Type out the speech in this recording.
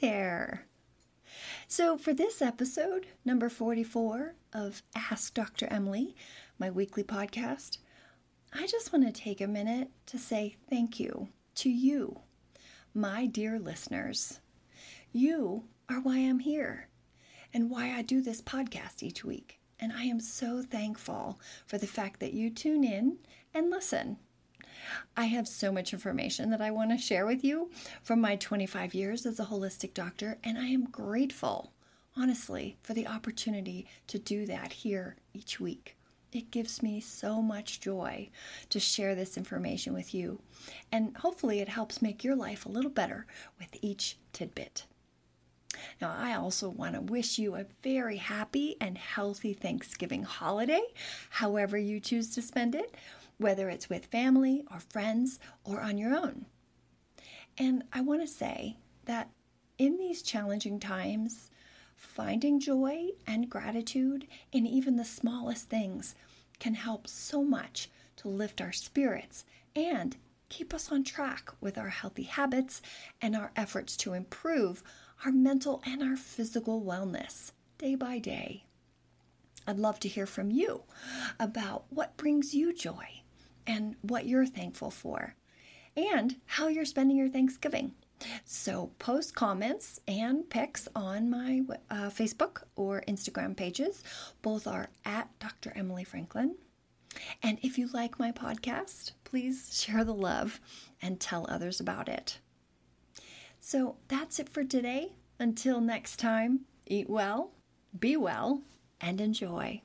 there. So, for this episode, number 44 of Ask Dr. Emily, my weekly podcast, I just want to take a minute to say thank you to you, my dear listeners. You are why I'm here and why I do this podcast each week. And I am so thankful for the fact that you tune in and listen. I have so much information that I want to share with you from my 25 years as a holistic doctor, and I am grateful, honestly, for the opportunity to do that here each week. It gives me so much joy to share this information with you, and hopefully, it helps make your life a little better with each tidbit. Now, I also want to wish you a very happy and healthy Thanksgiving holiday, however you choose to spend it, whether it's with family or friends or on your own. And I want to say that in these challenging times, finding joy and gratitude in even the smallest things can help so much to lift our spirits and keep us on track with our healthy habits and our efforts to improve our mental and our physical wellness day by day. I'd love to hear from you about what brings you joy and what you're thankful for and how you're spending your Thanksgiving. So, post comments and pics on my uh, Facebook or Instagram pages. Both are at Dr. Emily Franklin. And if you like my podcast, please share the love and tell others about it. So that's it for today. Until next time, eat well, be well, and enjoy.